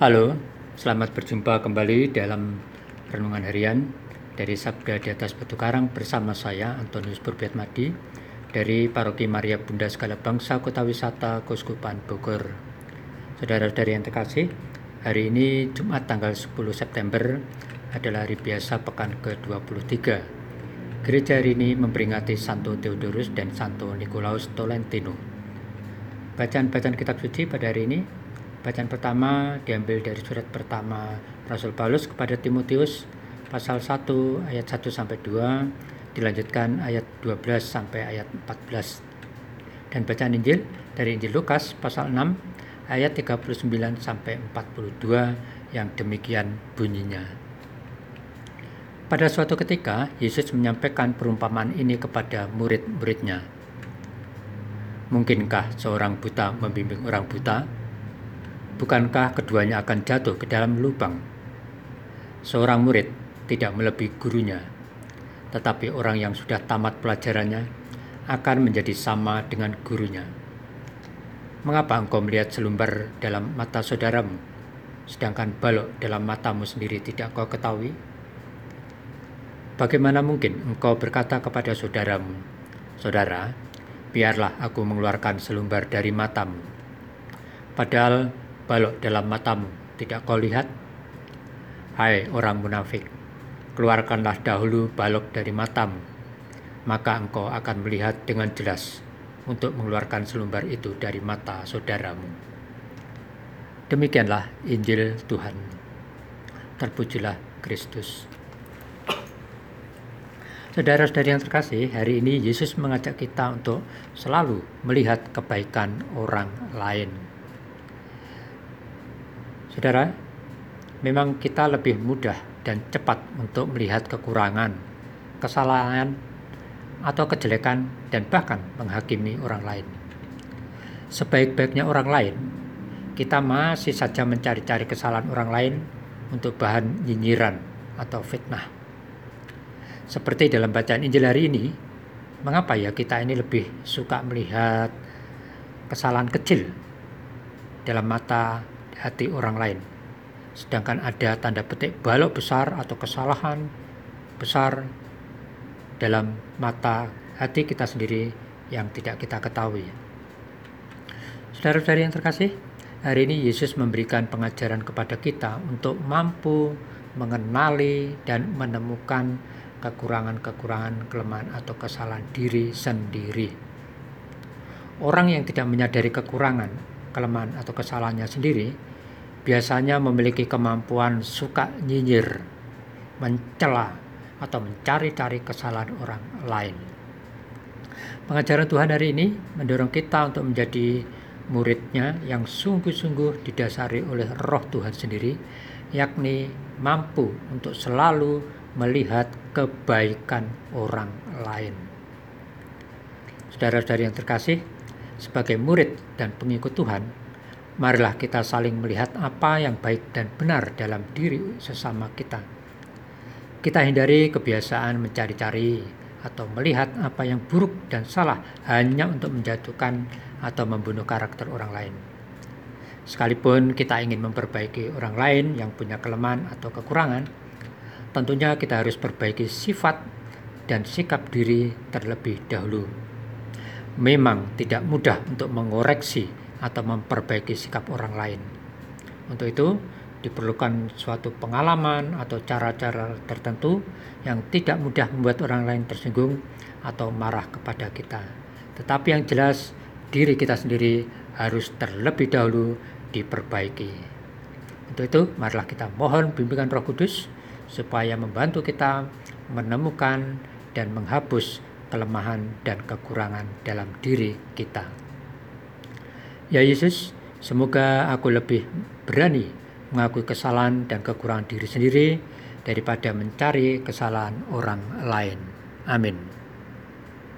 Halo, selamat berjumpa kembali dalam Renungan Harian dari Sabda di atas Batu Karang bersama saya Antonius Madi dari Paroki Maria Bunda Segala Bangsa Kota Wisata Kuskupan Bogor. Saudara-saudari yang terkasih, hari ini Jumat tanggal 10 September adalah hari biasa pekan ke-23. Gereja hari ini memperingati Santo Theodorus dan Santo Nikolaus Tolentino. Bacaan-bacaan kitab suci pada hari ini Bacaan pertama diambil dari surat pertama Rasul Paulus kepada Timotius pasal 1 ayat 1 sampai 2 dilanjutkan ayat 12 sampai ayat 14. Dan bacaan Injil dari Injil Lukas pasal 6 ayat 39 sampai 42 yang demikian bunyinya. Pada suatu ketika, Yesus menyampaikan perumpamaan ini kepada murid-muridnya. Mungkinkah seorang buta membimbing orang buta? Bukankah keduanya akan jatuh ke dalam lubang? Seorang murid tidak melebihi gurunya, tetapi orang yang sudah tamat pelajarannya akan menjadi sama dengan gurunya. Mengapa engkau melihat selumbar dalam mata saudaramu, sedangkan balok dalam matamu sendiri tidak kau ketahui? Bagaimana mungkin engkau berkata kepada saudaramu, Saudara, biarlah aku mengeluarkan selumbar dari matamu. Padahal balok dalam matamu, tidak kau lihat? Hai orang munafik, keluarkanlah dahulu balok dari matamu, maka engkau akan melihat dengan jelas untuk mengeluarkan selumbar itu dari mata saudaramu. Demikianlah Injil Tuhan. Terpujilah Kristus. Saudara-saudari yang terkasih, hari ini Yesus mengajak kita untuk selalu melihat kebaikan orang lain. Saudara, memang kita lebih mudah dan cepat untuk melihat kekurangan, kesalahan, atau kejelekan, dan bahkan menghakimi orang lain. Sebaik-baiknya orang lain, kita masih saja mencari-cari kesalahan orang lain untuk bahan nyinyiran atau fitnah. Seperti dalam bacaan Injil hari ini, mengapa ya kita ini lebih suka melihat kesalahan kecil dalam mata hati orang lain. Sedangkan ada tanda petik balok besar atau kesalahan besar dalam mata hati kita sendiri yang tidak kita ketahui. Saudara-saudari yang terkasih, hari ini Yesus memberikan pengajaran kepada kita untuk mampu mengenali dan menemukan kekurangan-kekurangan, kelemahan atau kesalahan diri sendiri. Orang yang tidak menyadari kekurangan, kelemahan atau kesalahannya sendiri biasanya memiliki kemampuan suka nyinyir, mencela, atau mencari-cari kesalahan orang lain. Pengajaran Tuhan hari ini mendorong kita untuk menjadi muridnya yang sungguh-sungguh didasari oleh roh Tuhan sendiri, yakni mampu untuk selalu melihat kebaikan orang lain. Saudara-saudari yang terkasih, sebagai murid dan pengikut Tuhan, Marilah kita saling melihat apa yang baik dan benar dalam diri sesama kita. Kita hindari kebiasaan mencari-cari atau melihat apa yang buruk dan salah hanya untuk menjatuhkan atau membunuh karakter orang lain. Sekalipun kita ingin memperbaiki orang lain yang punya kelemahan atau kekurangan, tentunya kita harus perbaiki sifat dan sikap diri terlebih dahulu. Memang tidak mudah untuk mengoreksi atau memperbaiki sikap orang lain. Untuk itu, diperlukan suatu pengalaman atau cara-cara tertentu yang tidak mudah membuat orang lain tersinggung atau marah kepada kita. Tetapi yang jelas, diri kita sendiri harus terlebih dahulu diperbaiki. Untuk itu, marilah kita mohon bimbingan Roh Kudus supaya membantu kita menemukan dan menghapus kelemahan dan kekurangan dalam diri kita. Ya Yesus, semoga aku lebih berani mengakui kesalahan dan kekurangan diri sendiri daripada mencari kesalahan orang lain. Amin.